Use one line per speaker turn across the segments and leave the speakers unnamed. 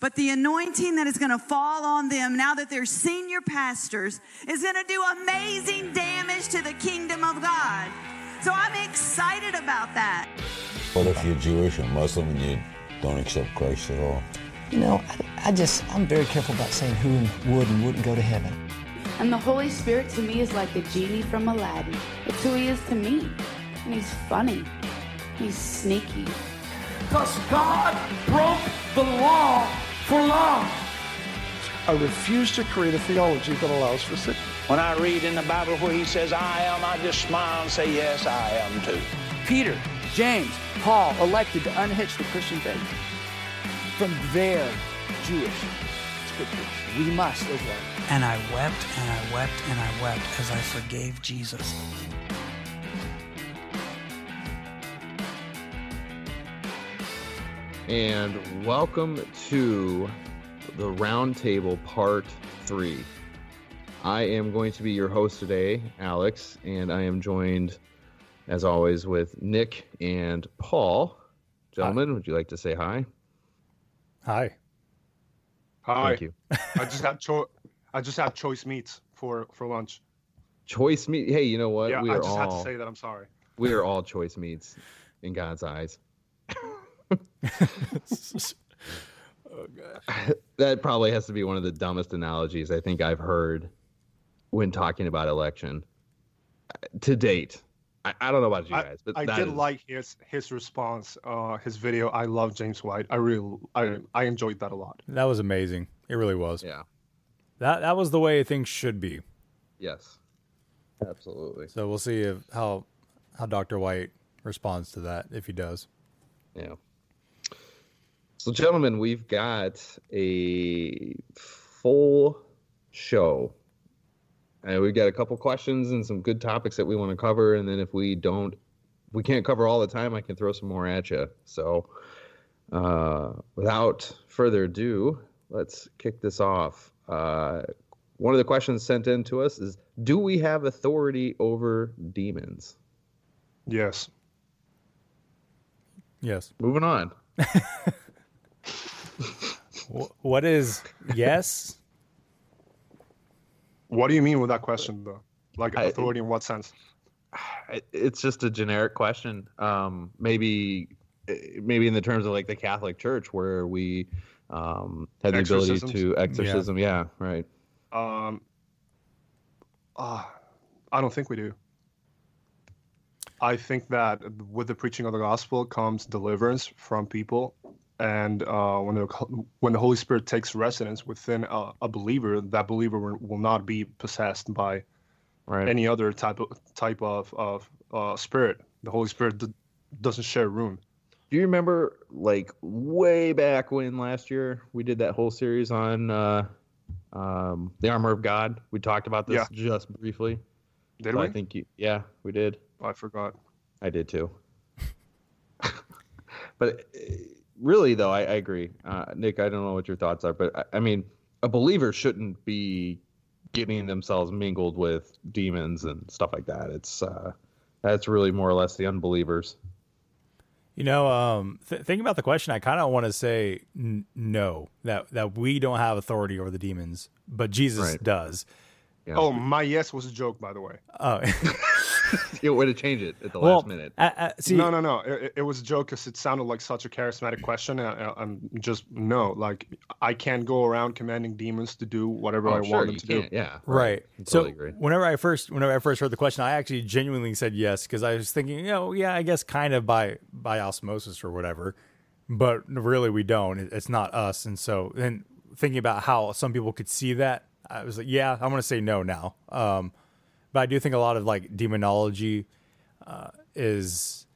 But the anointing that is going to fall on them now that they're senior pastors is going to do amazing damage to the kingdom of God. So I'm excited about that.
What if you're Jewish or Muslim and you don't accept Christ at all?
You know, I, I just, I'm very careful about saying who would and wouldn't go to heaven.
And the Holy Spirit to me is like the genie from Aladdin. It's who he is to me. And he's funny. He's sneaky.
Because God broke the law for love.
I refuse to create a theology that allows for sin.
When I read in the Bible where he says, I am, I just smile and say, yes, I am too.
Peter, James, Paul elected to unhitch the Christian faith from their Jewish scriptures. We must as well.
And I wept and I wept and I wept as I forgave Jesus.
And welcome to the Roundtable Part 3. I am going to be your host today, Alex, and I am joined, as always, with Nick and Paul. Gentlemen, hi. would you like to say hi?
Hi.
Hi.
Thank you.
I just had cho- I just had choice meats for for lunch.
Choice meat. Hey, you know what?
Yeah,
we
I just
all,
had to say that. I'm sorry.
We are all choice meats in God's eyes.
Oh.
That probably has to be one of the dumbest analogies I think I've heard when talking about election to date. I, I don't know about you guys, but
I, I did is... like his his response, uh, his video. I love James White. I really, I, I enjoyed that a lot.
That was amazing. It really was.
Yeah.
That that was the way things should be.
Yes. Absolutely.
So we'll see if how how Dr. White responds to that if he does.
Yeah. So, gentlemen, we've got a full show. And we've got a couple questions and some good topics that we want to cover. And then if we don't, we can't cover all the time, I can throw some more at you. So, uh, without further ado, let's kick this off. Uh, one of the questions sent in to us is Do we have authority over demons?
Yes.
Yes.
Moving on.
what is yes?
What do you mean with that question, though? Like authority I, in what sense?
It's just a generic question. Um, maybe, maybe in the terms of like the Catholic Church, where we um, had the ability to exorcism. Yeah, yeah right.
Um, uh, I don't think we do. I think that with the preaching of the gospel comes deliverance from people, and uh, when the when the Holy Spirit takes residence within a, a believer, that believer will not be possessed by
right.
any other type of type of of uh, spirit. The Holy Spirit d- doesn't share room.
Do you remember, like way back when last year we did that whole series on uh, um, the armor of God? We talked about this
yeah.
just briefly.
Did
so
we?
I think you, yeah, we did.
I forgot.
I did too. but really, though, I, I agree, uh, Nick. I don't know what your thoughts are, but I, I mean, a believer shouldn't be getting themselves mingled with demons and stuff like that. It's uh, that's really more or less the unbelievers.
You know, um, th- thinking about the question, I kind of want to say n- no that that we don't have authority over the demons, but Jesus
Right.
does.
Oh, my yes was a joke, by the way.
Oh,
you way to change it at the
Well,
last minute.
uh, uh, see,
no, no, no. It, it was a joke because it sounded like such a charismatic question. And I, I'm just no. Like I can't go around commanding demons to do whatever
Oh,
I
sure,
want them to do.
can't, yeah.
right.
I
So
totally
whenever I first whenever I first heard the question, I actually genuinely said yes because I was thinking, you know, yeah, I guess kind of by by osmosis or whatever, but really we don't. It- It's not us, and so then thinking about how some people could see that, I was like, yeah, I'm going to say no now. Um, but I do think a lot of like demonology uh, is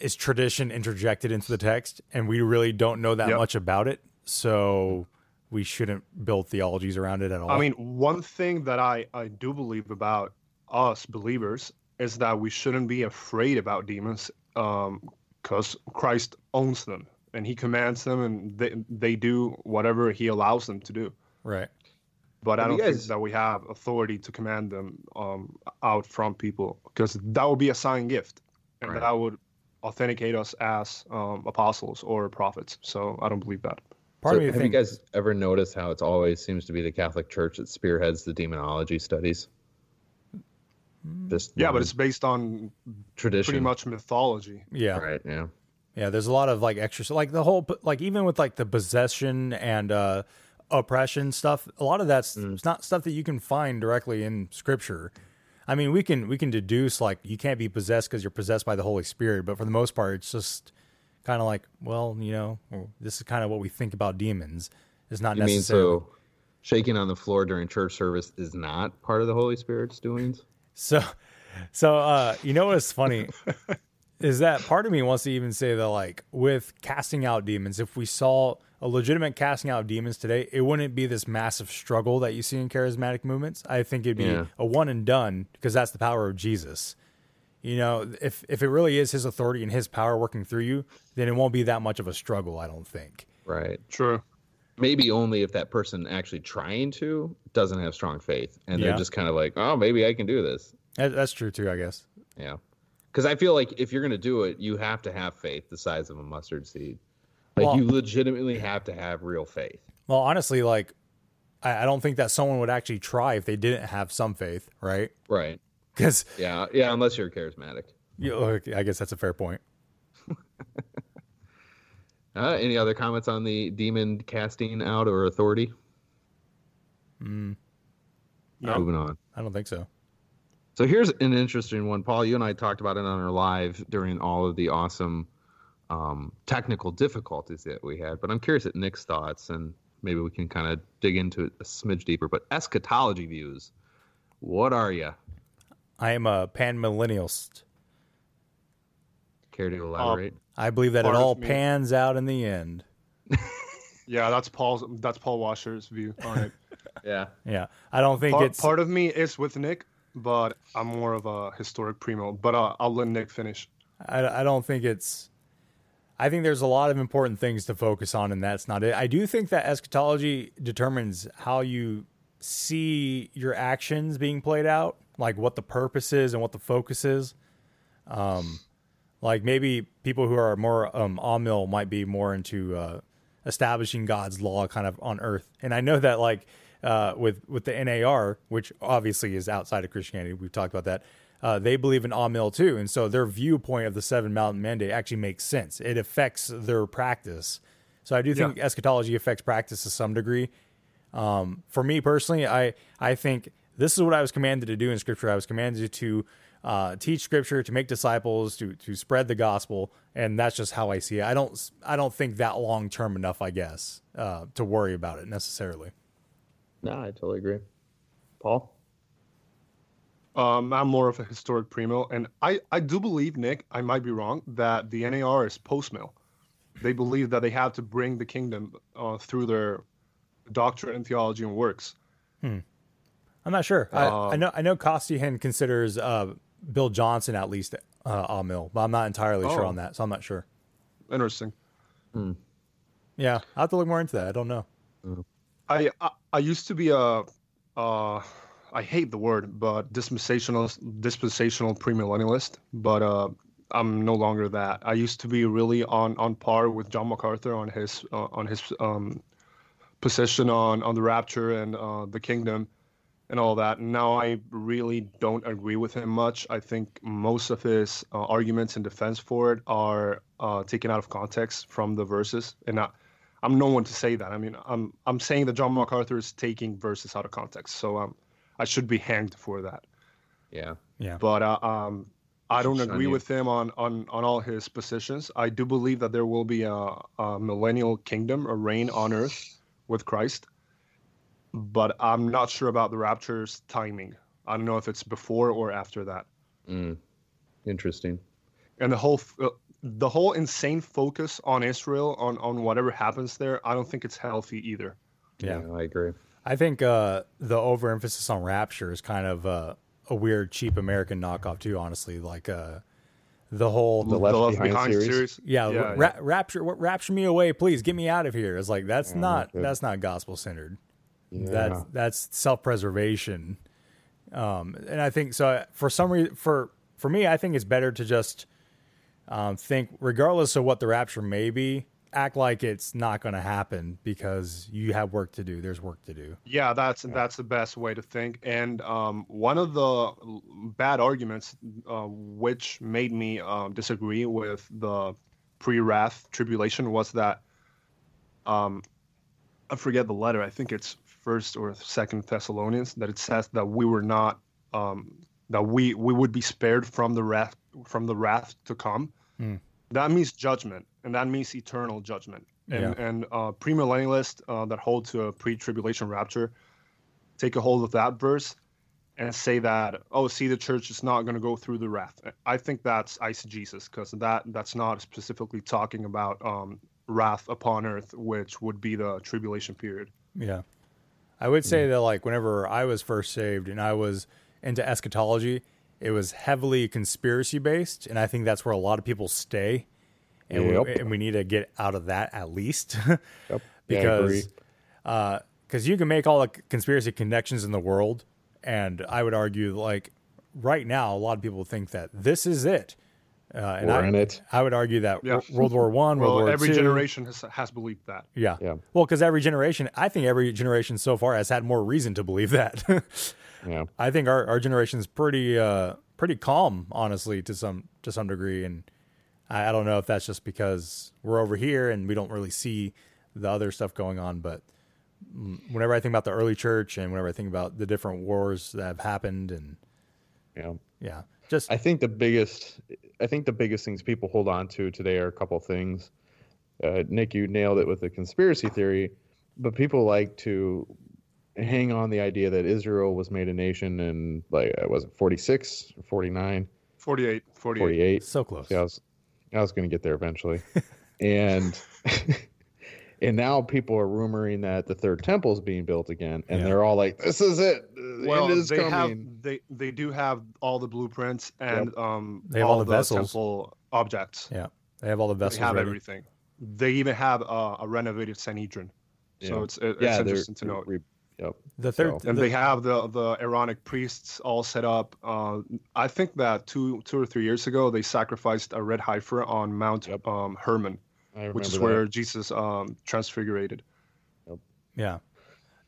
is tradition interjected into the text, and we really don't know that
Yep.
much about it, so we shouldn't build theologies around it at all.
I mean, one thing that I, I do believe about us believers is that we shouldn't be afraid about demons because Christ owns them and he commands them and they, they do whatever he allows them to do.
right.
But I don't
you
think that we have authority to command them um, out from people because that would be a sign gift and
Right.
that would authenticate us as um, apostles or prophets. So I don't believe that.
Part
So
of me
have
think,
you guys ever noticed how it's always seems to be the Catholic Church that spearheads the demonology studies? Just
Yeah, but it's based on
tradition.
pretty much mythology.
yeah,
right. Yeah.
Yeah, there's a lot of like extra, like the whole, like even with like the possession and uh oppression stuff. A lot of that's it's not stuff that you can find directly in Scripture. I mean, we can we can deduce like you can't be possessed because you're possessed by the Holy Spirit, but for the most part, it's just kind of like, well, you know, this is kind of what we think about demons. It's not
You mean
necessarily.
so shaking on the floor during church service is not part of the Holy Spirit's doings?
So, so uh, you know what's funny is that part of me wants to even say that like with casting out demons, if we saw a legitimate casting out of demons today, it wouldn't be this massive struggle that you see in charismatic movements. I think it'd be
Yeah.
a one and done because that's the power of Jesus. You know, if if it really is His authority and His power working through you, then it won't be that much of a struggle. I don't think.
Right.
True.
Maybe only if that person actually trying to doesn't have strong faith and
Yeah.
they're just kind of like, oh, maybe I can do this.
That's true too, I guess.
Yeah. Because I feel like if you're going to do it, you have to have faith the size of a mustard seed. Like
Well-
you legitimately have to have real faith.
Well, honestly, like I, I don't think that someone would actually try if they didn't have some faith, right?
Right.
Because
Yeah. Yeah. Unless you're charismatic.
you know, I guess that's a fair point.
Uh, any other comments on the demon casting out or authority?
Mm,
Moving on.
I don't think so.
So here's an interesting one, Paul. You and I talked about it on our live during all of the awesome um, technical difficulties that we had. But I'm curious at Nick's thoughts, and maybe we can kind of dig into it a smidge deeper. But eschatology views, what are you?
I am a panmillennialist.
Care to elaborate?
I believe that it all
me-
pans out in the end.
Yeah, that's Paul's. That's Paul Washer's view on it.
yeah.
Yeah, I don't think
part,
it's
part of me is with Nick, but I'm more of a historic premil. But uh, I'll let Nick finish.
I, I don't think it's. I think there's a lot of important things to focus on, and that's not it. I do think that eschatology determines how you see your actions being played out, like what the purpose is and what the focus is. Um, like maybe people who are more um, Amil might be more into uh, establishing God's law kind of on earth. And I know that like uh, with with the NAR, which obviously is outside of Christianity, we've talked about that. Uh, they believe in Amil too, and so their viewpoint of the seven mountain mandate actually makes sense. It affects their practice. So I do think eschatology affects practice to some degree. Um, for me personally, I I think this is what I was commanded to do in Scripture. I was commanded to uh, teach Scripture, to make disciples, to to spread the gospel, and that's just how I see it. I don't I don't think that long term enough, I guess, uh, to worry about it necessarily.
No, I totally agree. Paul?
Um, I'm more of a historic premil, and I, I do believe, Nick, I might be wrong, that the NAR is post mill. They believe that they have to bring the kingdom uh, through their doctrine and theology and works.
Hmm. I'm not sure. I,
Uh,
I know I know Costi Hinn considers uh, Bill Johnson at least uh, mill, but I'm not entirely sure
Oh.
on that, so I'm not sure.
Interesting.
Yeah, I will have to look more into that. I don't know.
I, I I used to be a uh I hate the word, but dispensational dispensational premillennialist. But uh I'm no longer that. I used to be really on on par with John MacArthur on his uh, on his um, position on on the rapture and uh, the kingdom and all that. Now I really don't agree with him much. I think most of his uh, arguments in defense for it are uh, taken out of context from the verses, and I, I'm no one to say that. I mean, I'm I'm saying that John MacArthur is taking verses out of context, so um, I should be hanged for that.
Yeah,
yeah.
But uh, um, I don't
Shun
agree
you.
with him on, on on all his positions. I do believe that there will be a, a millennial kingdom, a reign on earth with Christ. But I'm not sure about the rapture's timing. I don't know if it's before or after that.
Mm. Interesting.
And the whole f- uh, the whole insane focus on Israel on on whatever happens there, I don't think it's healthy either.
Yeah.
I agree.
I think uh, the overemphasis on rapture is kind of uh, a weird, cheap American knockoff too. Honestly, like uh, the whole
The Left The Left Behind Behind series? series?
Yeah,
Yeah,
ra- rapture, what, rapture me away, please get me out of here. It's like that's
Yeah,
not
good.
that's not gospel centered.
Yeah.
That's that's self preservation. Um, and I think so. For some reason, for for me, I think it's better to just um, think, regardless of what the rapture may be, act like it's not going to happen because you have work to do. There's work to do.
Yeah, that's that's the best way to think. And um, one of the bad arguments, uh, which made me um, disagree with the pre-wrath tribulation, was that um, I forget the letter. I think it's First or Second Thessalonians that it says that we were not um, that we we would be spared from the wrath from the wrath to come.
Hmm.
That means judgment, and that means eternal judgment. And
Yeah.
and uh, premillennialists uh, that hold to a pre-tribulation rapture take a hold of that verse and say that oh, see, the church is not going to go through the wrath. I think that's eisegesis because that that's not specifically talking about um, wrath upon earth, which would be the tribulation period.
Yeah. I would say that like whenever I was first saved and I was into eschatology, it was heavily conspiracy based, and I think that's where a lot of people stay, and,
Yep.
we, and we need to get out of that at least,
Yep. Yeah, I agree.
because because you can make all the conspiracy connections in the world, and I would argue like right now a lot of people think that this is it. Uh, and
We're
I,
in it.
I would argue that
Yeah.
World War One, World
well,
War
every
II,
generation has, has believed that.
yeah.
Yeah.
Well, because every generation, I think every generation so far has had more reason to believe that.
Yeah.
I think our, our generation is pretty uh pretty calm, honestly, to some to some degree, and I, I don't know if that's just because we're over here and we don't really see the other stuff going on. But whenever I think about the early church and whenever I think about the different wars that have happened, and
Yeah.
yeah, just
I think the biggest, I think the biggest things people hold on to today are a couple things. Uh, Nick, you nailed it with the conspiracy theory, but people like to hang on the idea that Israel was made a nation in like uh, was it 46 or 49,
48, 48.
48.
so close.
yeah, I was, I was going to get there eventually, and and now people are rumoring that the third temple is being built again, and
Yeah.
they're all like, "This is it. The
Well,
end is
they
coming."
have they they do have all the blueprints and um
They have all
all
the vessels.
temple objects.
Yeah, they have all the vessels They
have
ready.
everything. They even have uh, a renovated Sanhedrin. So it's it, it's
yeah,
interesting to
they're
note.
re- yep.
The third,
So-
and
the-
they have the the Aaronic priests all set up. Uh, I think that two two or three years ago they sacrificed a red heifer on Mount um, Hermon, which is
that.
where Jesus um, transfigurated.
yeah,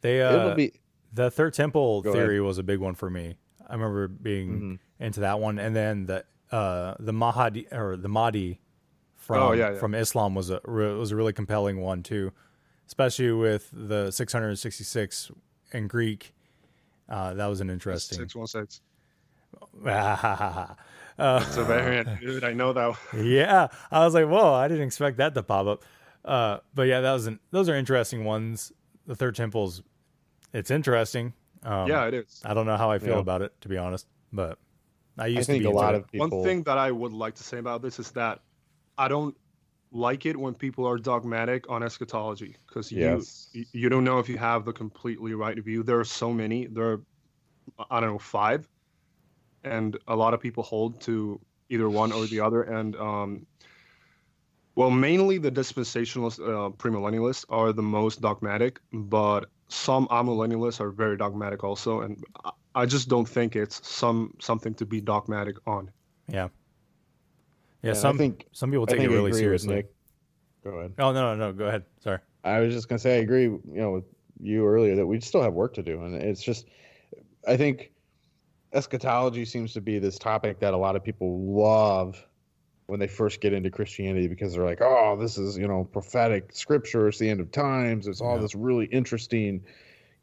they
It'll
uh,
be
The third temple
Go ahead.
theory was a big one for me. I remember being
Mm-hmm.
into that one, and then the uh, the Mahdi or the Mahdi from
Oh, yeah, yeah.
from Islam was a re- was a really compelling one too, especially with the 666 in Greek. Uh, that was an interesting.
Six one six.
uh,
It's a variant, dude. I know that.
yeah, I was like, whoa, I didn't expect that to pop up. Uh, but yeah, that was an, those are interesting ones. The third temple's it's interesting. Um,
yeah, it is.
I don't know how I feel
Yeah.
about it to be honest, but I used
I
to be
a lot
it.
of people.
One thing that I would like to say about this is that I don't like it when people are dogmatic on eschatology because you
Yes.
you you don't know if you have the completely right view. There are so many. There are I don't know five, and a lot of people hold to either one or the other. And um, well, mainly the dispensationalists, uh, premillennialists are the most dogmatic, but some amillennialists are very dogmatic also. And I just don't think it's some something to be dogmatic on.
Yeah. Yeah,
And
some
I think
some people take it really seriously.
Go ahead.
Oh no, no, no. Go ahead. Sorry.
I was just gonna say I agree, you know, with you earlier that we still have work to do, and it's just, I think, eschatology seems to be this topic that a lot of people love when they first get into Christianity because they're like, oh, this is you know prophetic scripture, it's the end of times, it's all
Yeah.
this really interesting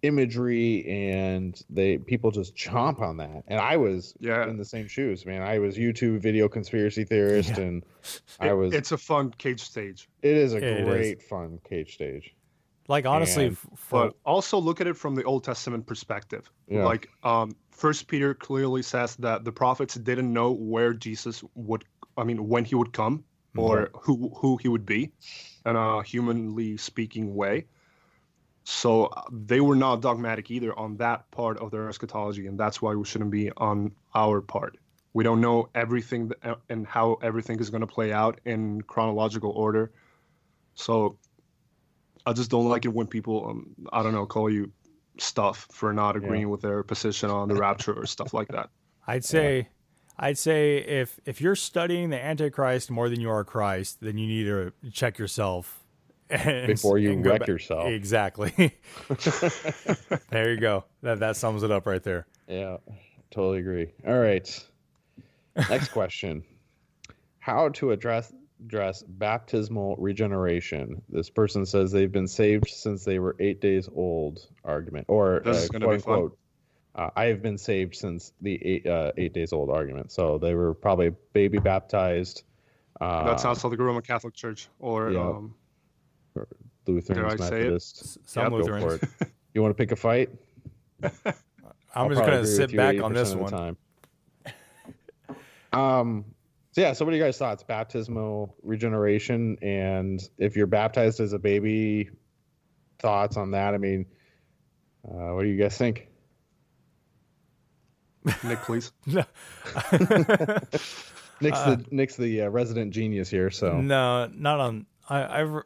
imagery, and they people just chomp on that, and I was
Yeah.
in the same shoes, man. I was YouTube video conspiracy theorist, and I
It-
was.
It's a fun cage stage.
it is a
It is.
great fun cage stage.
Like honestly,
And-
for
But also look at it from the Old Testament perspective.
Yeah.
Like um First Peter clearly says that the prophets didn't know where Jesus would I mean when he would come or who who he would be in a humanly speaking way. So uh, they were not dogmatic either on that part of their eschatology, and that's why we shouldn't be on our part. We don't know everything uh, and how everything is going to play out in chronological order. So I just don't like it when people, um, I don't know, call you stuff for not agreeing with their position on the rapture or stuff like that.
I'd say, I'd say if if you're studying the Antichrist more than you are Christ, then you need to check yourself and-
Before you
and go
wreck
back-
yourself.
Exactly. there you go. That that sums it up right there.
Yeah, totally agree. All right. Next question. How to address address baptismal regeneration? This person says they've been saved since they were eight days old. Argument or
This
uh,
is gonna
quote
be fun.
unquote. Uh, I have been saved since the eight uh, eight days old argument. So they were probably baby baptized. Uh,
that sounds like the Roman Catholic Church or
yeah.
um,
Lutherans,
Dare I say it?
Methodists.
Some
Yeah, go
Lutherans.
for it. You want to pick a fight?
I'm
I'll
just gonna sit back on this one.
Time. Um. So yeah. So what are you guys' thoughts? Baptismal regeneration, and if you're baptized as a baby, thoughts on that? I mean, uh, what do you guys think?
Nick, please.
No.
Nick's
Uh,
the Nick's the uh, resident genius here. So
No, not on. I, I've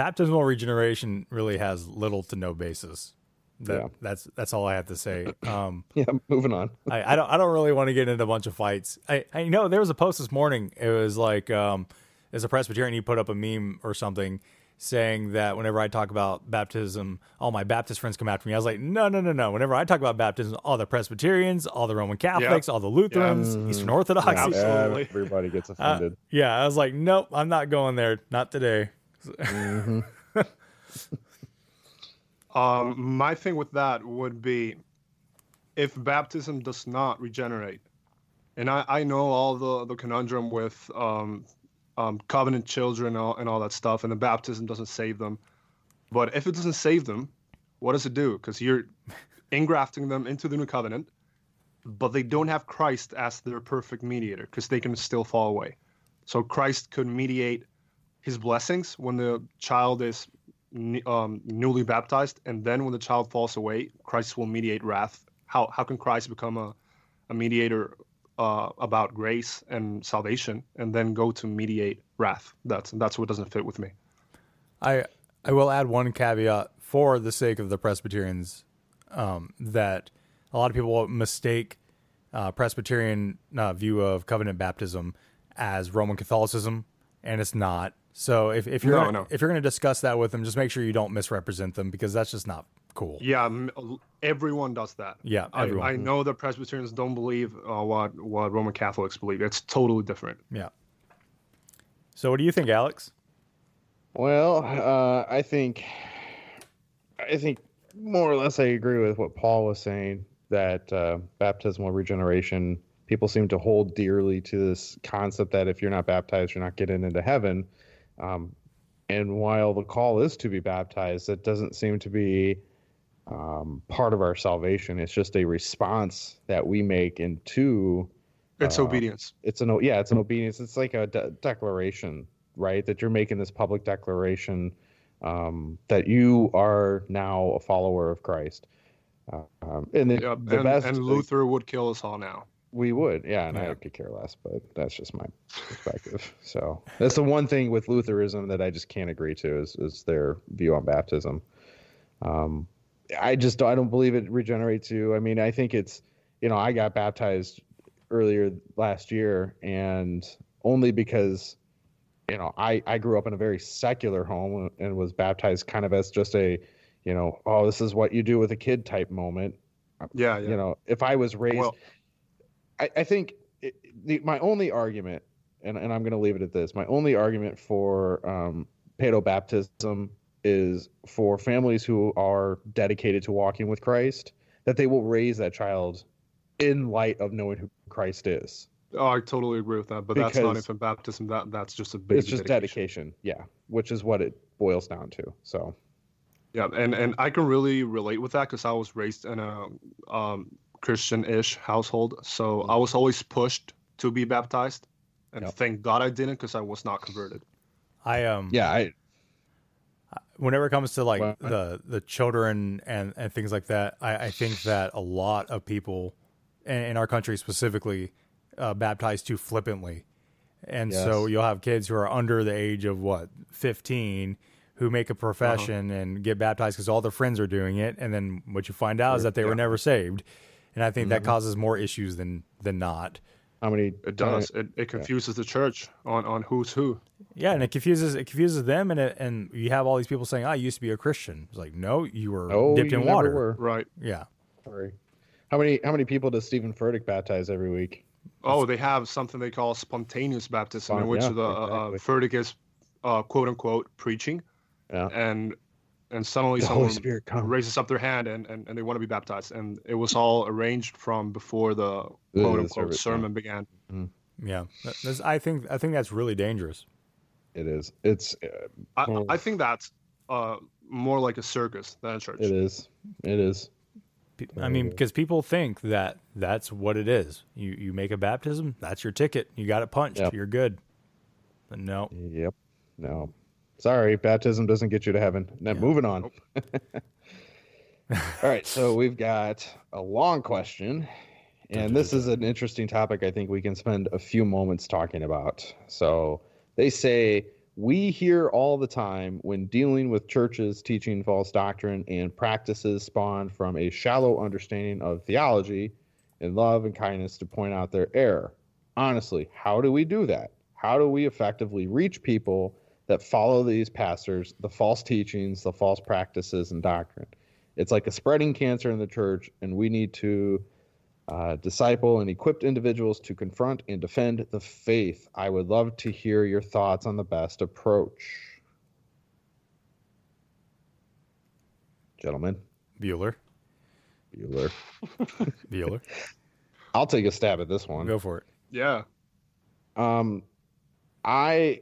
baptismal regeneration really has little to no basis. That,
Yeah.
That's that's all I have to say. Um,
yeah, moving on.
I, I don't I don't really want to get into a bunch of fights. I, I know there was a post this morning. It was like um, as a Presbyterian, he put up a meme or something saying that whenever I talk about baptism, all my Baptist friends come after me. I was like, no, no, no, no. Whenever I talk about baptism, all the Presbyterians, all the Roman Catholics, all the Lutherans, Eastern Orthodox,
Absolutely.
Everybody gets
Uh,
offended.
yeah, I was like, nope, I'm not going there. Not today.
Mhm.
Um, my thing with that would be if baptism does not regenerate, and I, I know all the, the conundrum with um, um, covenant children and all, and all that stuff, and the baptism doesn't save them. But if it doesn't save them, what does it do? Because you're ingrafting them into the new covenant, but they don't have Christ as their perfect mediator because they can still fall away. So Christ could mediate his blessings when the child is um, newly baptized, and then when the child falls away, Christ will mediate wrath. How how can Christ become a, a mediator uh, about grace and salvation, and then go to mediate wrath? That's that's what doesn't fit with me.
I I will add one caveat for the sake of the Presbyterians um, that a lot of people mistake uh, Presbyterian uh, view of covenant baptism as Roman Catholicism, and it's not. So if, if you're
No,
gonna,
no.
if you're going to discuss that with them, just make sure you don't misrepresent them because that's just not cool.
Yeah, m- everyone does that.
Yeah,
I,
everyone.
I know that Presbyterians don't believe uh, what what Roman Catholics believe. It's totally different.
Yeah. So what do you think, Alex?
Well, uh, I think, I think more or less I agree with what Paul was saying that uh, baptismal regeneration. People seem to hold dearly to this concept that if you're not baptized, you're not getting into heaven. Um, and while the call is to be baptized, that doesn't seem to be um, part of our salvation. It's just a response that we make into.
It's
uh,
obedience.
It's an yeah, it's an obedience. It's like a de- declaration, right? That you're making this public declaration um, that you are now a follower of Christ. Uh, um, and the,
Yeah,
the
and,
best
and Luther would kill us all now.
We would, yeah, and
Yeah.
I could care less, but that's just my perspective. so that's the one thing with Lutheranism that I just can't agree to is, is their view on baptism. Um, I just don't, I don't believe it regenerates you. I mean, I think it's, you know, I got baptized earlier last year, and only because you know I I grew up in a very secular home and was baptized kind of as just a you know oh this is what you do with a kid type moment.
Yeah, yeah.
You know, if I was raised,
Well-
I, I think it, the, my only argument, and, and I'm going to leave it at this, my only argument for um, pedo baptism is for families who are dedicated to walking with Christ, that they will raise that child in light of knowing who Christ is.
Oh, I totally agree with that. But that's not
Because-
infant baptism. That that's just a baby
it's just
dedication.
dedication, yeah, which is what it boils down to. So,
Yeah, and and I can really relate with that because I was raised in a um, Christian-ish household, so I was always pushed to be baptized, and thank God I didn't because I was not converted.
I um
yeah, I
whenever it comes to like
Well,
the the children and and things like that, I, I think that a lot of people in, in our country specifically uh, baptize too flippantly, and so you'll have kids who are under the age of what fifteen who make a profession and get baptized because all their friends are doing it, and then what you find out is that they were never saved, and I think that
Mhm.
causes more issues than than not.
how many?
It does. It, it confuses the church on on who's who.
Yeah, and it confuses it confuses them, and it, and you have all these people saying, "I used to be a Christian." It's like, no, you were
No,
dipped
you
in water.
were.
Right.
Yeah.
Sorry. How many how many people does Steven Furtick baptize every week?
Oh, they have something they call spontaneous baptism, in which
yeah,
the uh, uh, Furtick is uh, quote unquote preaching,
Yeah.
and and suddenly
The Holy
someone
Spirit
raises up their hand and, and, and they want to be baptized, and it was all arranged from before the
The
quote unquote
service, yeah.
sermon began.
Yeah, that's, I think I think that's really dangerous.
It is. It's. Uh,
I, I think that's uh, more like a circus than a church.
it is. It is.
I mean, because people think that that's what it is. You you make a baptism, that's your ticket. You got it punched.
Yep.
You're good. But no,
Yep. No. Sorry, baptism doesn't get you to heaven. Now, moving on. All right, so we've got a long question, and this is an interesting topic I think we can spend a few moments talking about. So they say we hear all the time when dealing with churches teaching false doctrine and practices spawned from a shallow understanding of theology and love and kindness to point out their error. Honestly, how do we do that? How do we effectively reach people that follow these pastors, the false teachings, the false practices, and doctrine? It's like a spreading cancer in the church, and we need to uh, disciple and equip individuals to confront and defend the faith. I would love to hear your thoughts on the best approach. Gentlemen,
Bueller,
Bueller.
Bueller,
I'll take a stab at this one.
go for it.
Yeah.
Um, I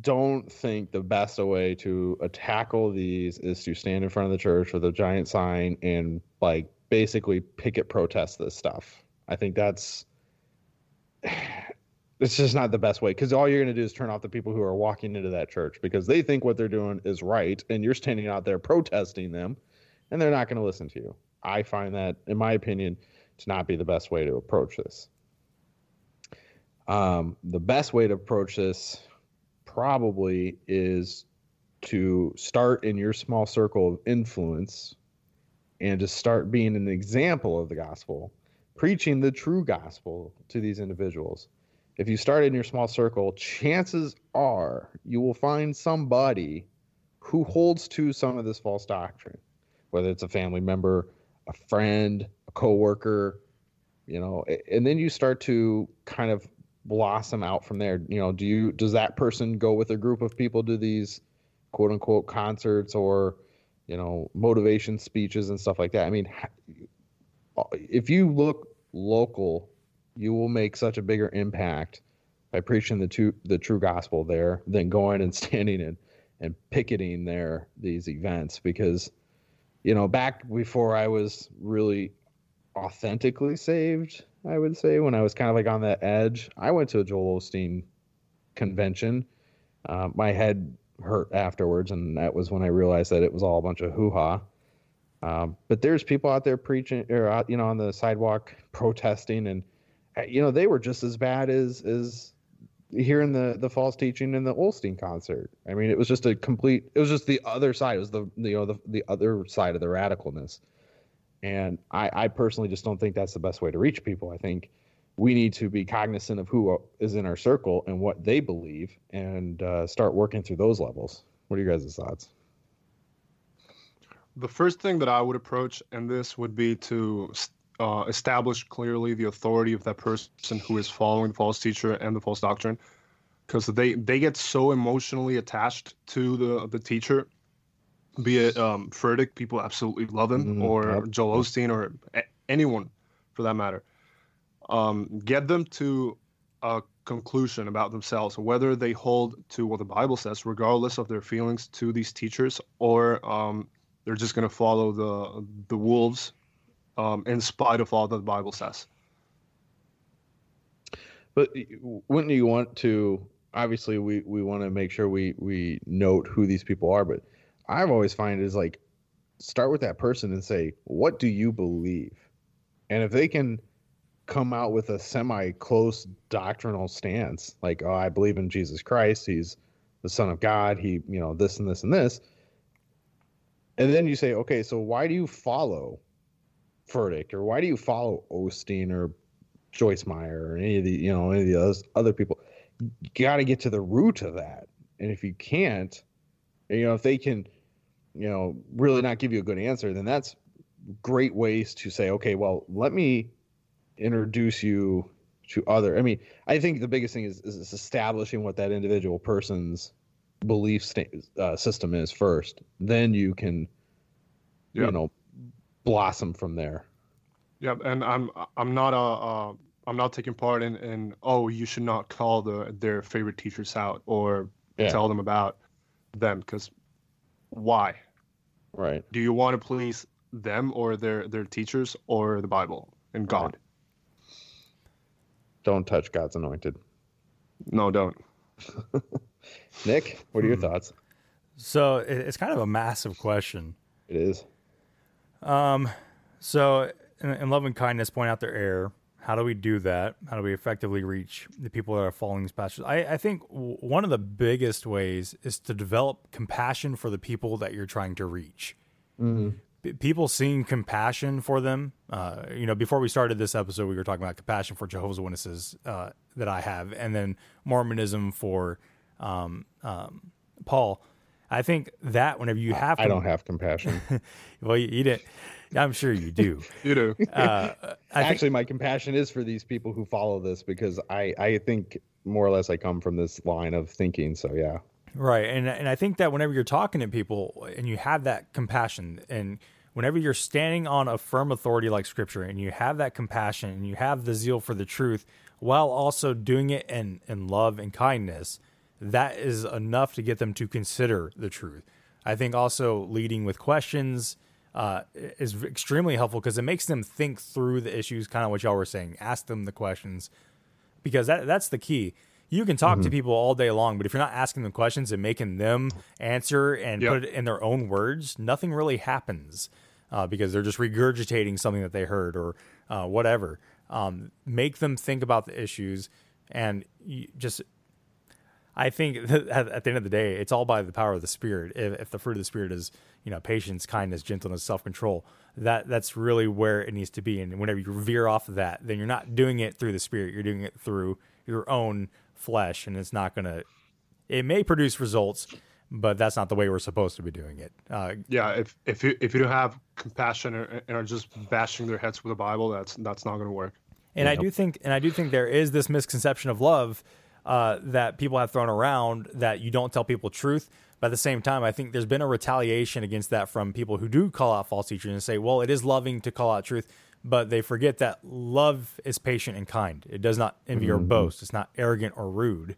don't think the best way to tackle these is to stand in front of the church with a giant sign and like basically picket protest this stuff. I think that's it's just not the best way because all you're going to do is turn off the people who are walking into that church because they think what they're doing is right and you're standing out there protesting them and they're not going to listen to you. I find that, in my opinion, to not be the best way to approach this. Um, the best way to approach this probably is to start in your small circle of influence and to start being an example of the gospel, preaching the true gospel to these individuals. If you start in your small circle, chances are you will find somebody who holds to some of this false doctrine, whether it's a family member, a friend, a coworker, you know, and then you start to kind of blossom out from there. You know, do you does that person go with a group of people to these quote unquote concerts or you know motivation speeches and stuff like that? I mean, if you look local, you will make such a bigger impact by preaching the true the true gospel there than going and standing and and picketing there these events because you know back before I was really authentically saved, I would say when I was kind of like on that edge, I went to a Joel Osteen convention. Uh, my head hurt afterwards, and that was when I realized that it was all a bunch of hoo ha. Um, but there's people out there preaching, or out, you know, on the sidewalk protesting, and uh, you know they were just as bad as as hearing the the false teaching in the Osteen concert. I mean, it was just a complete. It was just the other side. It was the you know the the other side of the radicalness. And I, I personally just don't think that's the best way to reach people. I think we need to be cognizant of who is in our circle and what they believe and uh, start working through those levels. What are your guys' thoughts?
The first thing that I would approach in this would be to uh, establish clearly the authority of that person who is following the false teacher and the false doctrine, because they they get so emotionally attached to the the teacher. Be it um, Furtick, people absolutely love him,
Mm-hmm.
or
Yep.
Joel Osteen, or a- anyone for that matter. Um, get them to a conclusion about themselves, whether they hold to what the Bible says, regardless of their feelings to these teachers, or um, they're just going to follow the the wolves, um, in spite of all that the Bible says.
But wouldn't you want to? Obviously, we we want to make sure we we note who these people are. But I've always find is like start with that person and say, what do you believe? And if they can come out with a semi close doctrinal stance, like oh, I believe in Jesus Christ, he's the Son of God, he you know this and this and this, and then you say, okay, so why do you follow Furtick? Or why do you follow Osteen or Joyce Meyer or any of the you know any of the other people. You got to get to the root of that, and if you can't, you know if they can, you know, really not give you a good answer, then that's great ways to say, okay, well, let me introduce you to other. I mean, I think the biggest thing is, is establishing what that individual person's belief sta- uh, system is first. Then you can, you know, blossom from there.
Yeah, and I'm I'm not a uh, I'm not taking part in, in oh you should not call the their favorite teachers out or
Yeah.
tell them about them because why?
Right.
Do you want to please them or their their teachers or the Bible and God?
Don't touch God's anointed.
No, don't.
Nick, what are your thoughts?
So it- it's kind of a massive question.
It is.
Um, so in, in love and kindness, point out their error. How do we do that? How do we effectively reach the people that are following these pastors? I, I think w- one of the biggest ways is to develop compassion for the people that you're trying to reach.
Mm-hmm.
People seeing compassion for them. Uh, you know, before we started this episode, we were talking about compassion for Jehovah's Witnesses uh, that I have, and then Mormonism for um, um, Paul. I think that whenever you have,
I don't have compassion.
well, you, you didn't. I'm sure you do.
You do.
Uh, I think-
Actually, my compassion is for these people who follow this because I, I think more or less I come from this line of thinking. So yeah,
Right. And and I think that whenever you're talking to people and you have that compassion and whenever you're standing on a firm authority like scripture and you have that compassion and you have the zeal for the truth while also doing it in, in love and kindness, that is enough to get them to consider the truth. I think also leading with questions uh, is extremely helpful because it makes them think through the issues, kind of what y'all were saying. Ask them the questions because that that's the key. You can talk to people all day long, but if you're not asking them questions and making them answer and
Yep.
put it in their own words, nothing really happens uh, because they're just regurgitating something that they heard or uh, whatever. Um, make them think about the issues and just. I think that at, at the end of the day, it's all by the power of the spirit. If, if the fruit of the spirit is, you know, patience, kindness, gentleness, self control, that that's really where it needs to be. And whenever you veer off of that, then you're not doing it through the spirit. You're doing it through your own flesh, and it's not gonna. It may produce results, but that's not the way we're supposed to be doing it. Uh,
Yeah, if if you if you don't have compassion and and are just bashing their heads with the Bible, that's that's not going to work.
And I do think, and I do think there is this misconception of love uh, that people have thrown around that you don't tell people truth. But at the same time, I think there's been a retaliation against that from people who do call out false teachers and say, "Well, it is loving to call out truth," but they forget that love is patient and kind. It does not envy or boast. It's not arrogant or rude.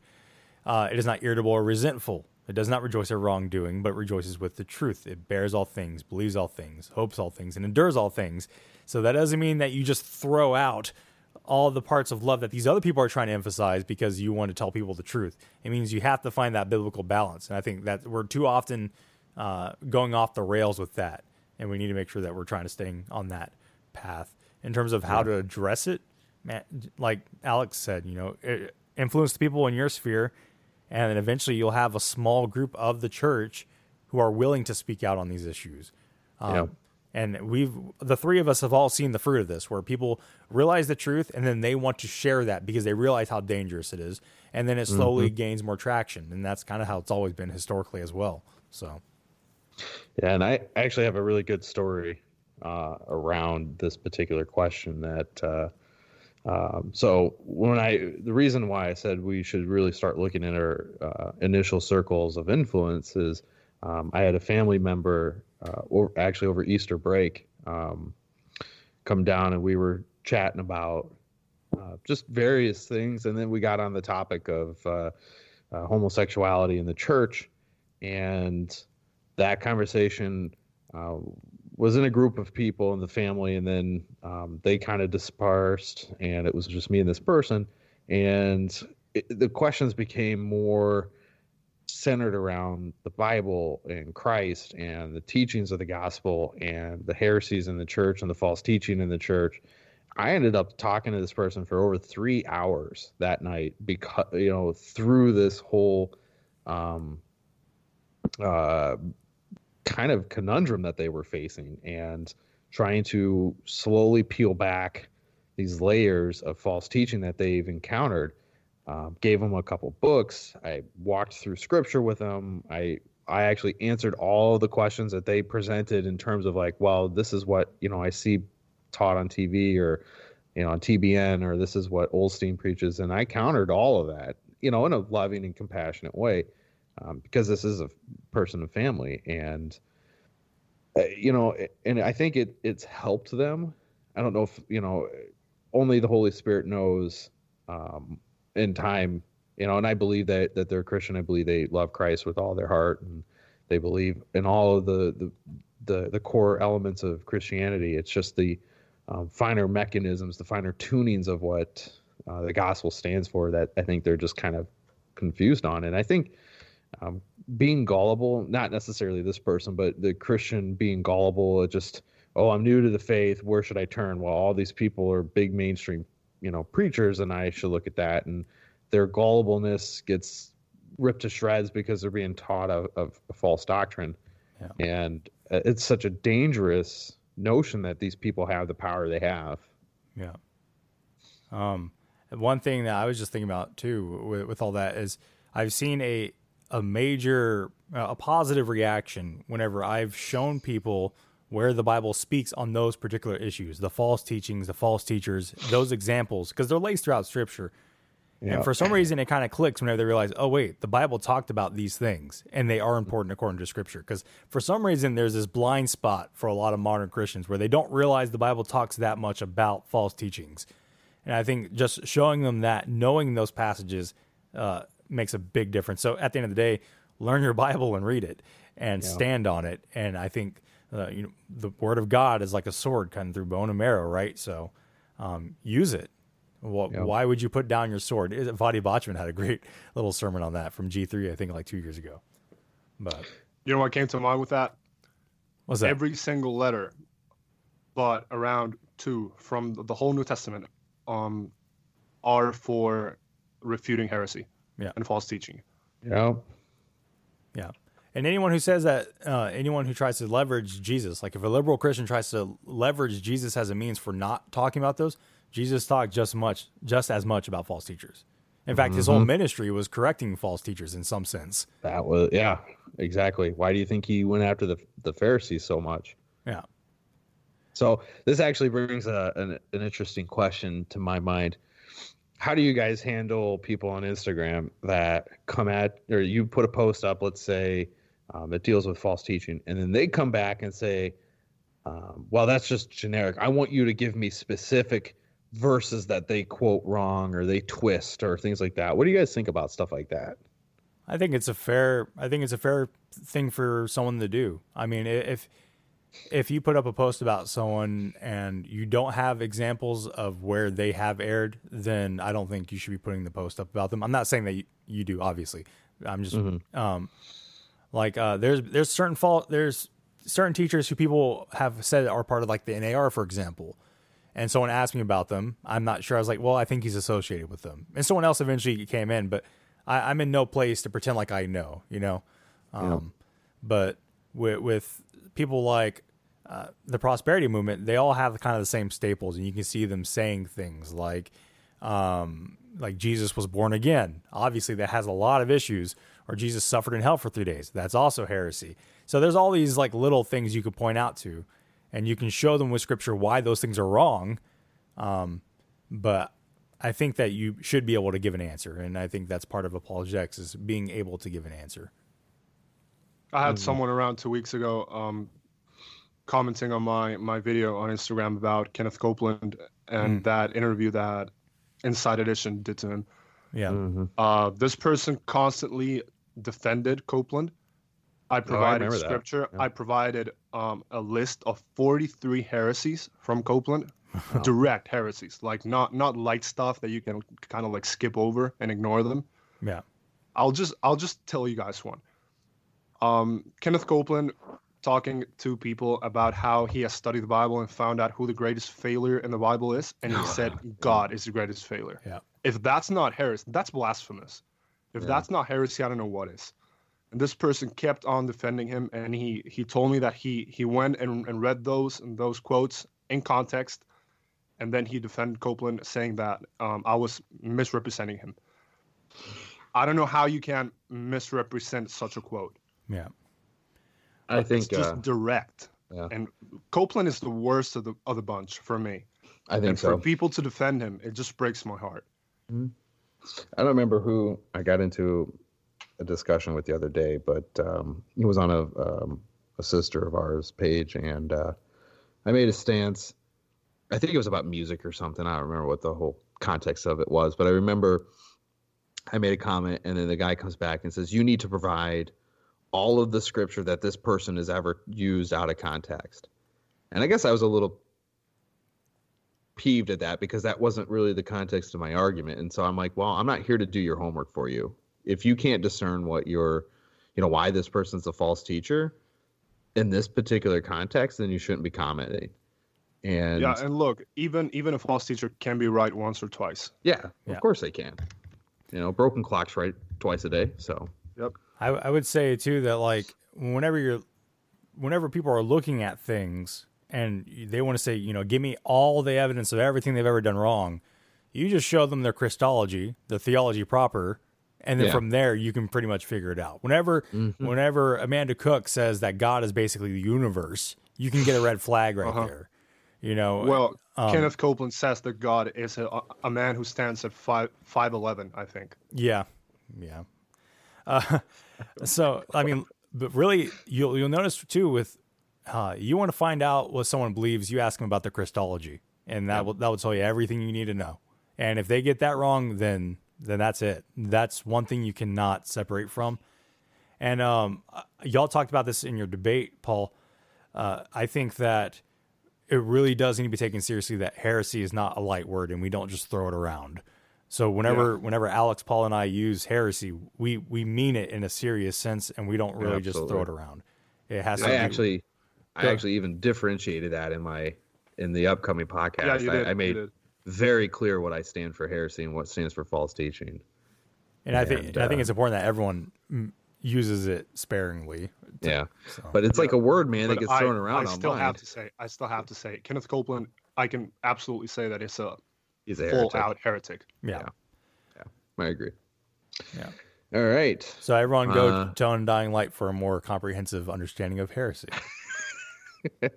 Uh, it is not irritable or resentful. It does not rejoice at wrongdoing, but rejoices with the truth. It bears all things, believes all things, hopes all things, and endures all things. So that doesn't mean that you just throw out all the parts of love that these other people are trying to emphasize because you want to tell people the truth. It means you have to find that biblical balance. And I think that we're too often uh, going off the rails with that. And we need to make sure that we're trying to stay on that path. In terms of how to address it, man, like Alex said, you know, influence the people in your sphere and then eventually you'll have a small group of the church who are willing to speak out on these issues. Um,
Yeah.
And we've the three of us have all seen the fruit of this, where people realize the truth and then they want to share that because they realize how dangerous it is, and then it slowly
Mm-hmm.
gains more traction, and that's kind of how it's always been historically as well. So,
Yeah, and I actually have a really good story uh, around this particular question. That uh, um, so when I the reason why I said we should really start looking at our uh, initial circles of influence is um, I had a family member uh, or actually over Easter break um, come down and we were chatting about uh, just various things, and then we got on the topic of uh, uh, homosexuality in the church, and that conversation uh, was in a group of people in the family, and then um, they kind of dispersed, and it was just me and this person, and it, the questions became more centered around the Bible and Christ and the teachings of the gospel and the heresies in the church and the false teaching in the church. I ended up talking to this person for over three hours that night because you know through this whole um, uh, kind of conundrum that they were facing and trying to slowly peel back these layers of false teaching that they've encountered. Um, gave them a couple books. I walked through scripture with them. I I actually answered all the questions that they presented in terms of like, well, this is what you know I see taught on TV or you know on TBN or this is what Osteen preaches, and I countered all of that, you know, in a loving and compassionate way, um, because this is a person and family, and uh, you know, and I think it it's helped them. I don't know if you know, only the Holy Spirit knows um, in time, you know, and I believe that that they're Christian. I believe they love Christ with all their heart, and they believe in all of the the the, the core elements of Christianity. It's just the um, finer mechanisms, the finer tunings of what uh, the gospel stands for that I think they're just kind of confused on. And I think um, being gullible, not necessarily this person, but the Christian being gullible, it just, oh, I'm new to the faith. Where should I turn? Well, all these people are big mainstream, you know, preachers, and I should look at that. And their gullibleness gets ripped to shreds because they're being taught of, of a false doctrine. And uh, it's such a dangerous notion that these people have the power they have.
Yeah. Um, one thing that I was just thinking about too with, with all that is I've seen a a major uh, a positive reaction whenever I've shown people where the Bible speaks on those particular issues, the false teachings, the false teachers, those examples, because they're laced throughout Scripture.
Yeah.
And for some reason, it kind of clicks whenever they realize, oh, wait, the Bible talked about these things and they are important according to Scripture. Because for some reason, there's this blind spot for a lot of modern Christians where they don't realize the Bible talks that much about false teachings. And I think just showing them that, knowing those passages, uh, makes a big difference. So at the end of the day, learn your Bible and read it and
Yeah.
stand on it. And I think uh, you know the Word of God is like a sword cutting through bone and marrow, right? So um, use it. Wh-
Yeah.
Why would you put down your sword? Is- Voddie Baucham had a great little sermon on that from G3, I think, like two years ago. But
You know what came to mind with that?
what's that?
Every single letter, but around two from the whole New Testament, um, are for refuting heresy
Yeah.
and false teaching.
Yeah.
Yeah. And anyone who says that, uh, anyone who tries to leverage Jesus, like if a liberal Christian tries to leverage Jesus as a means for not talking about those, Jesus talked just much, just as much about false teachers. In fact, his whole
Mhm.
ministry was correcting false teachers in some sense.
That was yeah, exactly. Why do you think he went after the the Pharisees so much?
Yeah.
So this actually brings a, an an interesting question to my mind. How do you guys handle people on Instagram that come at or you put a post up, let's say, um, that deals with false teaching, and then they come back and say, um, "Well, that's just generic. I want you to give me specific verses that they quote wrong or they twist or things like that." What do you guys think about stuff like that?
I think it's a fair. I think it's a fair thing for someone to do. I mean, if if you put up a post about someone and you don't have examples of where they have erred, then I don't think you should be putting the post up about them. I'm not saying that you, you do, obviously. I'm just um, like uh, there's there's certain fault there's certain teachers who people have said are part of like the NAR, for example. And someone asked me about them. I'm not sure. I was like, well, I think he's associated with them. And someone else eventually came in, but I, I'm in no place to pretend like I know, you know. Um, But with, with people like uh, the prosperity movement, they all have kind of the same staples, and you can see them saying things like, um, like Jesus was born again. Obviously, that has a lot of issues. Or Jesus suffered in hell for three days. That's also heresy. So there's all these like little things you could point out to, and you can show them with scripture why those things are wrong. Um, but I think that you should be able to give an answer, and I think that's part of apologetics is being able to give an answer.
I had
Mhm.
someone around two weeks ago um, commenting on my my video on Instagram about Kenneth Copeland and
Mm.
that interview that Inside Edition did to him.
Yeah.
Uh, this person constantly defended Copeland. I provided
remember that.
scripture.
Yeah.
I provided um, a list of 43 heresies from Copeland, direct heresies, like not not light stuff that you can kind of like skip over and ignore them.
Yeah.
I'll just I'll just tell you guys one. Um, Kenneth Copeland talking to people about how he has studied the Bible and found out who the greatest failure in the Bible is, and he said God is the greatest failure.
Yeah.
If that's not heresy, that's blasphemous. If
Yeah.
that's not heresy, I don't know what is. And this person kept on defending him, and he he told me that he he went and, and read those and those quotes in context, and then he defended Copeland, saying that um, I was misrepresenting him. I don't know how you can misrepresent such a quote.
Yeah.
I
It's
think it's
just
uh,
direct.
yeah.
And Copeland is the worst of the of the bunch for me.
I think
and
so.
for people to defend him, it just breaks my heart.
I don't remember who I got into a discussion with the other day, but um, he was on a um, a sister of ours page, and uh, I made a stance. I think it was about music or something. I don't remember what the whole context of it was, but I remember I made a comment, and then the guy comes back and says, "You need to provide all of the scripture that this person has ever used out of context." And I guess I was a little peeved at that because that wasn't really the context of my argument. And so I'm like, well, I'm not here to do your homework for you. If you can't discern what your, you know, why this person's a false teacher in this particular context, then you shouldn't be commenting. And
yeah, and look, even even a false teacher can be right once or twice.
yeah,
Yeah.
of course they can. You know, broken clocks right twice a day. So
Yep.
I, I would say too that like whenever you're whenever people are looking at things and they want to say you know give me all the evidence of everything they've ever done wrong you just show them their christology the theology proper and then
Yeah.
from there you can pretty much figure it out whenever
Mhm.
whenever amanda cook says that god is basically the universe you can get a red flag right
Uh-huh.
there you know
Well,
um,
Kenneth Copeland says that God is a, a man who stands at five five eleven. I think.
Yeah, yeah. Uh, so I mean, but really, you'll you'll notice too with uh, you want to find out what someone believes, you ask them about their Christology, and that will that will tell you everything you need to know. And if they get that wrong, then then that's it. That's one thing you cannot separate from. And um, uh, y'all talked about this in your debate, Paul. Uh, I think that it really does need to be taken seriously that heresy is not a light word and we don't just throw it around. So whenever whenever Alex, Paul, and I use heresy, we we mean it in a serious sense and we don't really just throw it around. It has to
I
be-
actually, I actually even differentiated that in my in the upcoming podcast.
Yeah, you did,
I, I
you
made
did.
very clear what I stand for heresy and what stands for false teaching.
and I think
and,
and I think
uh,
it's important that everyone uses it sparingly. to-
Yeah,
so.
but it's like a word, man, that gets
I-
thrown around
I still
online.
have to say, I still have to say, Kenneth Copeland. I can absolutely say that it's a
He's a
full
heretic.
out heretic.
yeah. Yeah.
I agree.
Yeah.
All right.
So everyone go
Uh,
to Undying Light for a more comprehensive understanding of heresy.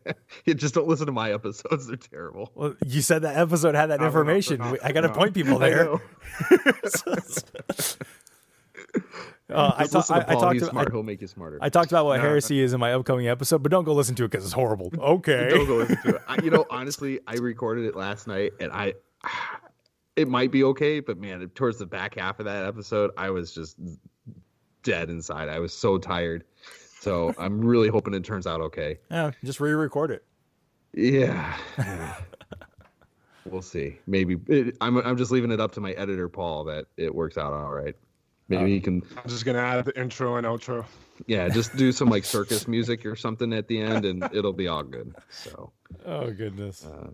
Yeah, just don't listen to my episodes; they're terrible.
Well, you said that episode had that
No,
information.
not.
I got to
No.
point people there. Uh, I, ta- I, I talked
smart.
I-
He'll make you smarter.
I talked about what heresy is in my upcoming episode, but don't go listen to it because it's horrible. Okay.
Don't go listen to it. I, you know, honestly, I recorded it last night, and I, it might be okay, but man, towards the back half of that episode, I was just dead inside. I was so tired. So I'm really hoping it turns out okay.
Yeah, just re-record it.
Yeah. we'll see. Maybe it, I'm. I'm just leaving it up to my editor, Paul, that it works out all right. Maybe he can.
I'm just gonna add the intro and outro.
Yeah, just do some like circus music or something at the end, and it'll be all good. So.
Oh goodness.
Uh,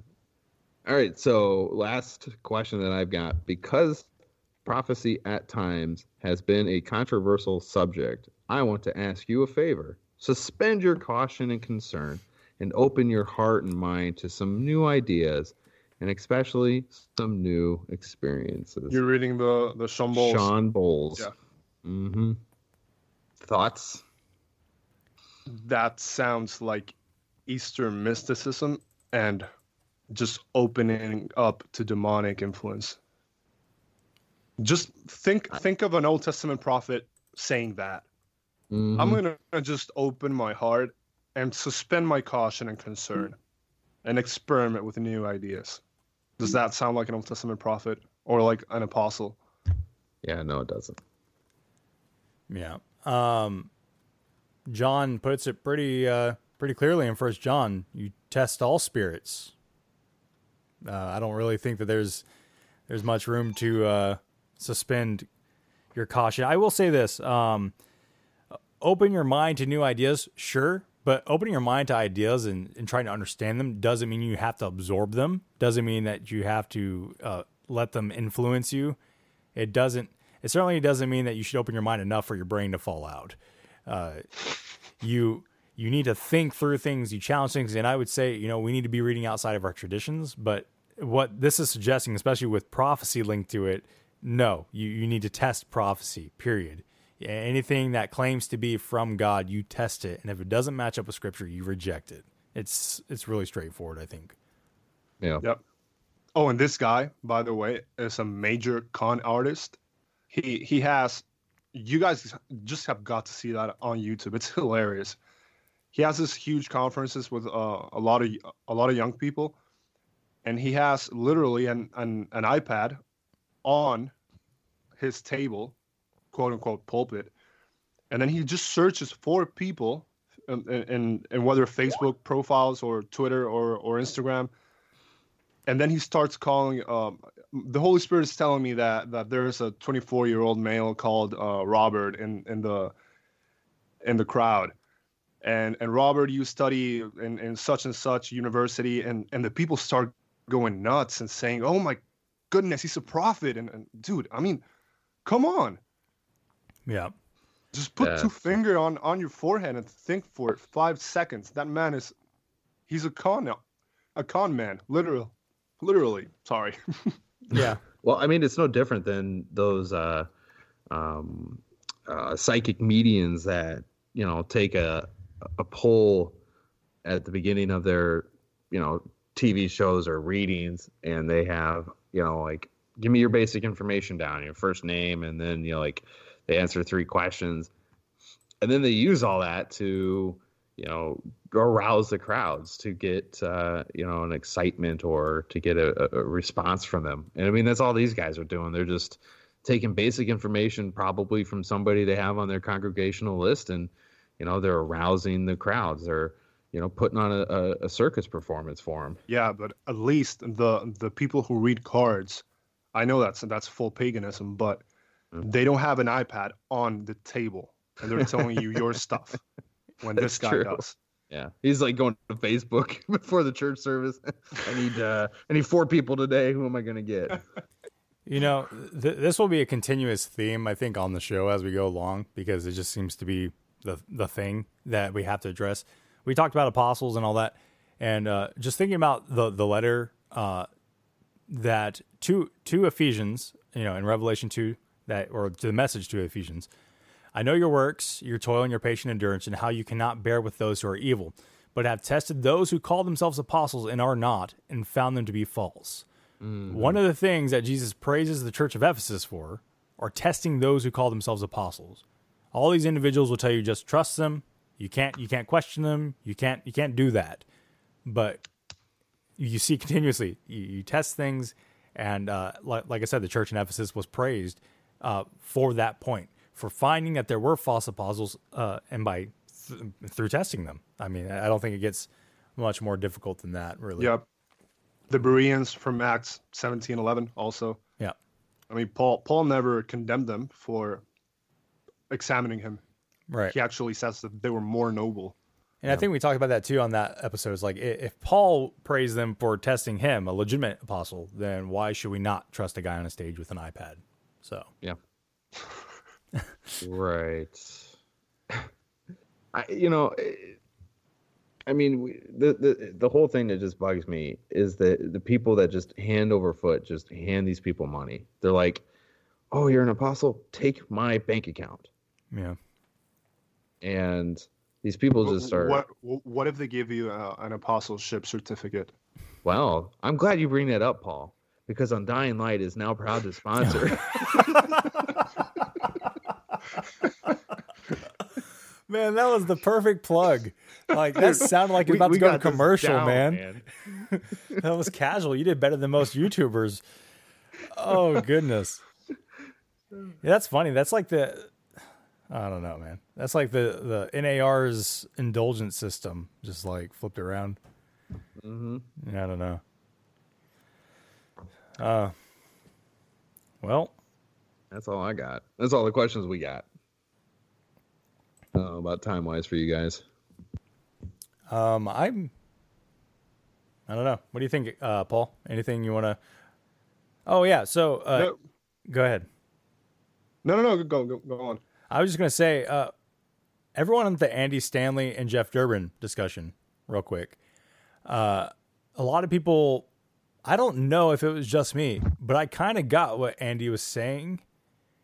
all right. So, last question that I've got because prophecy at times has been a controversial subject, I want to ask you a favor. Suspend your caution and concern and open your heart and mind to some new ideas and especially some new experiences.
You're reading the the Shawn Bolz.
Shawn Bolz.
Yeah.
Mm-hmm. Thoughts?
That sounds like Eastern mysticism and just opening up to demonic influence. Just think think of an Old Testament prophet saying that.
Mm-hmm.
I'm gonna just open my heart and suspend my caution and concern and experiment with new ideas. Does that sound like an Old Testament prophet or like an apostle?
Yeah, no, it doesn't.
Yeah. Um, John puts it pretty uh, pretty clearly in First John. You test all spirits. Uh, I don't really think that there's there's much room to uh, suspend your caution. I will say this: um, open your mind to new ideas, sure, but opening your mind to ideas and, and trying to understand them doesn't mean you have to absorb them. Doesn't mean that you have to uh, let them influence you. It doesn't. It certainly doesn't mean that you should open your mind enough for your brain to fall out. Uh, you you need to think through things. You challenge things, and I would say you know we need to be reading outside of our traditions. But what this is suggesting, especially with prophecy linked to it, no, you you need to test prophecy. Period. Anything that claims to be from God, you test it, and if it doesn't match up with Scripture, you reject it. It's it's really straightforward, I think.
Yeah.
Yep. Oh, and this guy, by the way, is a major con artist. He he has. You guys just have got to see that on YouTube. It's hilarious. He has this huge conferences with uh, a lot of a lot of young people, and he has literally an an, an iPad on his table quote unquote pulpit, and then he just searches for people, and and, and whether Facebook profiles or Twitter or or Instagram, and then he starts calling. Um, the Holy Spirit is telling me that that there's a 24 year old male called uh, Robert in in the in the crowd. And, and Robert, you study in, in such and such university, and, and the people start going nuts and saying, "Oh my goodness, he's a prophet!" And, and dude, I mean, come on,
Yeah.
just put
Yeah.
two finger on on your forehead and think for it five seconds. That man is, he's a con, a con man, literal, literally. Sorry.
Yeah.
Well, I mean, it's no different than those uh, um, uh, psychic mediums that you know take a a poll at the beginning of their you know TV shows or readings, and they have you know like give me your basic information down, your first name, and then you know like they answer three questions, and then they use all that to you know arouse the crowds to get uh, you know an excitement or to get a, a response from them. And i mean that's all these guys are doing. They're just taking basic information probably from somebody they have on their congregational list and you know they're arousing the crowds. They're you know putting on a, a, a circus performance for them
yeah, but at least the the people who read cards, I know that's that's full paganism, but they don't have an iPad on the table and they're telling you your stuff when this guy
true.
does.
yeah he's like going to facebook before the church service i need uh i need four people today who am i going to get
You know, th- this will be a continuous theme, I think, on the show as we go along because it just seems to be the the thing that we have to address. We talked about apostles and all that, and uh, just thinking about the the letter uh, that to to Ephesians, you know, in Revelation two, that or to the message to Ephesians. I know your works, your toil and your patient endurance, and how you cannot bear with those who are evil, but have tested those who call themselves apostles and are not, and found them to be false. One of the things that Jesus praises the church of Ephesus for are testing those who call themselves apostles. All these individuals will tell you just trust them. You can't you can't question them. You can't you can't do that. But you see continuously you, you test things, and uh, like, like I said, the church in Ephesus was praised uh, for that point for finding that there were false apostles, uh, and by th- through testing them. I mean, I don't think it gets much more difficult than that, really.
Yep. The Bereans from Acts seventeen eleven also.
Yeah.
I mean, Paul Paul never condemned them for examining him.
Right.
He actually says that they were more noble.
And I think we talked about that too on that episode. It's like if Paul praised them for testing him, a legitimate apostle, then why should we not trust a guy on a stage with an iPad? So
yeah right I, you know eh, I mean, we, the, the the whole thing that just bugs me is that the people that just hand over foot just hand these people money. They're like, "Oh, you're an apostle. Take my bank account."
Yeah.
And these people just start.
What What if they give you uh, an apostleship certificate?
Well, I'm glad you bring that up, Paul, because Undying Light is now proud to sponsor.
Man, that was the perfect plug. Like that sounded like it was
We-
about
we
to go to commercial,
down,
man. that was casual. You did better than most YouTubers. Oh goodness. Yeah, that's funny. That's like the I don't know, man. That's like the the NAR's indulgence system, just like flipped around.
Mm-hmm.
Yeah, I don't know. Uh, well,
That's all I got. That's all the questions we got. Uh, about time wise for you guys.
um, I'm. I don't know. What do you think, uh, Paul? Anything you want to? Oh yeah. So, uh,
No.
go ahead.
No, no, no. Go, go, go on.
I was just gonna say, uh, everyone on the Andy Stanley and Jeff Durbin discussion, real quick. Uh, a lot of people, I don't know if it was just me, but I kind of got what Andy was saying,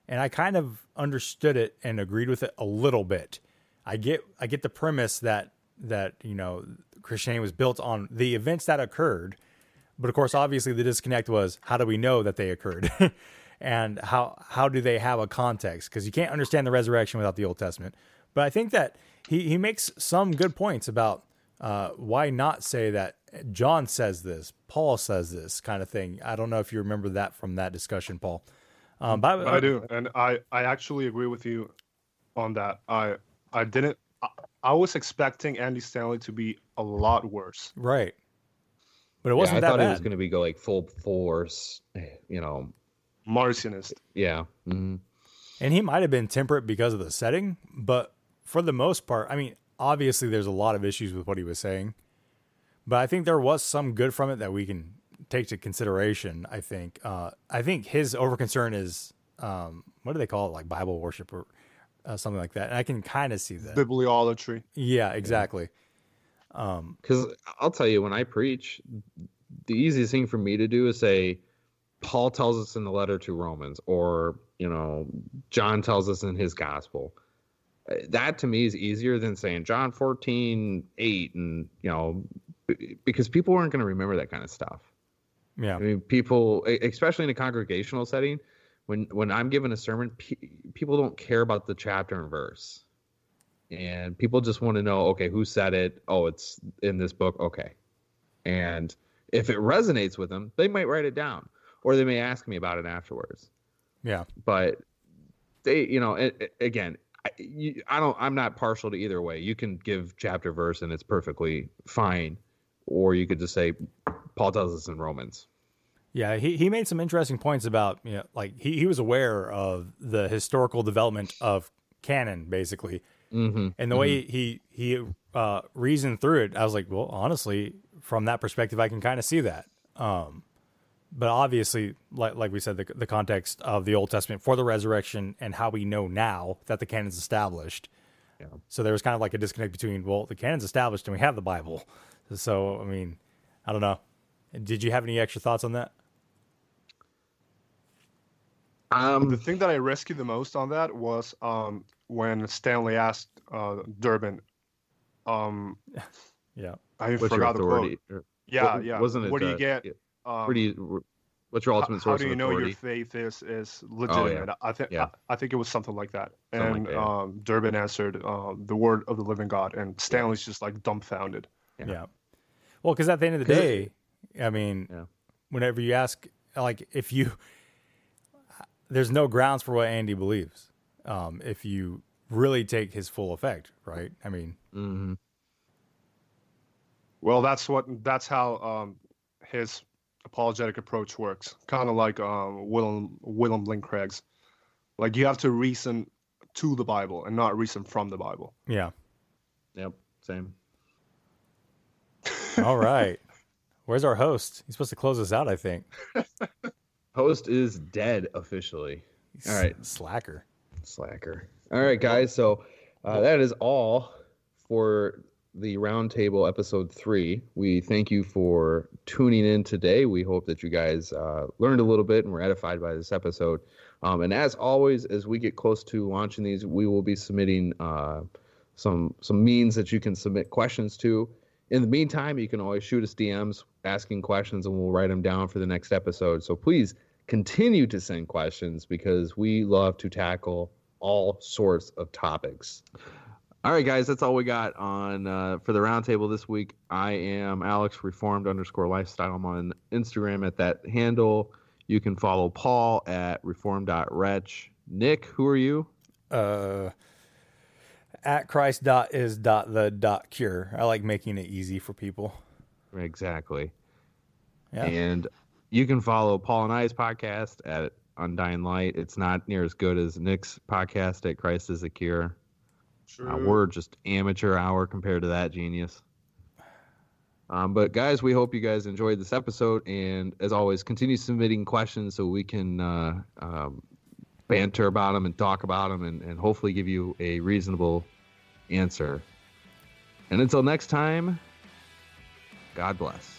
and I kind of understood it and agreed with it a little bit. I get, I get the premise that that you know Christianity was built on the events that occurred, but of course, obviously, the disconnect was how do we know that they occurred, and how how do they have a context? Because you can't understand the resurrection without the Old Testament. But I think that he he makes some good points about uh, why not say that John says this, Paul says this kind of thing. I don't know if you remember that from that discussion, Paul. Um, but
I do, and I I actually agree with you on that. I I didn't. I, I was expecting Andy Stanley to be a lot worse.
Right. But it wasn't
yeah, I
that
thought
bad.
it was going to be go like full force. You know,
Marcionist.
yeah. hmm
And he might have been temperate because of the setting, but for the most part, I mean, obviously there's a lot of issues with what he was saying, but I think there was some good from it that we can take to consideration. I think, uh, I think his overconcern is, um, what do they call it? Like Bible worship or uh, something like that. And I can kind of see that.
Bibliolatry.
yeah, exactly. Um,
Because I'll tell you, when I preach, the easiest thing for me to do is say, Paul tells us in the letter to Romans, or you know, John tells us in his gospel. That to me is easier than saying John 14, 8, and you know, because people aren't going to remember that kind of stuff.
yeah.
I mean, people, especially in a congregational setting, when when I'm giving a sermon, pe- people don't care about the chapter and verse, and people just want to know, okay, who said it? Oh, it's in this book. Okay, and if it resonates with them, they might write it down, or they may ask me about it afterwards.
Yeah.
But they, you know, a- a- again, I, you, I don't, I'm not partial to either way. You can give chapter verse, and it's perfectly fine, or you could just say, Paul tells us in Romans.
Yeah, he, he made some interesting points about, you know, like he, he was aware of the historical development of canon, basically.
Mm-hmm.
And the way he he uh, reasoned through it, I was like, well, honestly, from that perspective, I can kind of see that. Um, but obviously, like like we said, the, the context of the Old Testament for the resurrection and how we know now that the canon's established.
Yeah.
So there was kind of like a disconnect between, well, the canon's established and we have the Bible. So I mean, I don't know. Did you have any extra thoughts on that?
Um,
the thing that I rescued the most on that was um, when Stanley asked uh, Durbin, um,
Yeah.
I
What's
forgot the quote.
Or-
Yeah,
what-
yeah.
Wasn't it?
What do you
uh,
get?
Yeah.
Um,
Where do you? What's your ultimate source?
how do you
of
know your faith is is
Oh,
legitimate?
yeah.
I think
Yeah.
I, I think it was something like that.
Something like
and
that, yeah.
um, Durbin answered um, the word of the living God, and Stanley's just like dumbfounded.
Yeah. Well, because at the end of the
'Cause it-
day, I mean, whenever you ask, like, if you, there's no grounds for what Andy believes. Um, if you really take his full effect, right? I mean,
mm-hmm.
Well, that's what that's how um, his apologetic approach works. Kind of like um, William William Lane Craig's. Like you have to reason to the Bible and not reason from the Bible.
yeah.
Yep. Same.
All right. Where's our host? He's supposed to close us out, I think.
Host is dead officially. All right.
Slacker.
Slacker. All right, guys. So uh, that is all for the roundtable episode three. We thank you for tuning in today. We hope that you guys uh, learned a little bit and were edified by this episode. Um, and as always, as we get close to launching these, we will be submitting uh, some some means that you can submit questions to. In the meantime, you can always shoot us DMs asking questions, and we'll write them down for the next episode. So please continue to send questions because we love to tackle all sorts of topics. All right, guys, that's all we got on uh, for the roundtable this week. I am Alex Reformed underscore lifestyle. I'm on Instagram at that handle. You can follow Paul at reform.wretch. Nick, who are you?
Uh, at Christ dot is dot the dot cure. I like making it easy for people.
Exactly.
Yeah.
And you can follow Paul and I's podcast at Undying Light. It's not near as good as Nick's podcast at Christ is a Cure. Uh, we're just amateur hour compared to that genius. Um, but guys, we hope you guys enjoyed this episode, and as always, continue submitting questions so we can uh, um, banter about them and talk about them, and, and hopefully give you a reasonable answer. And until next time, God bless.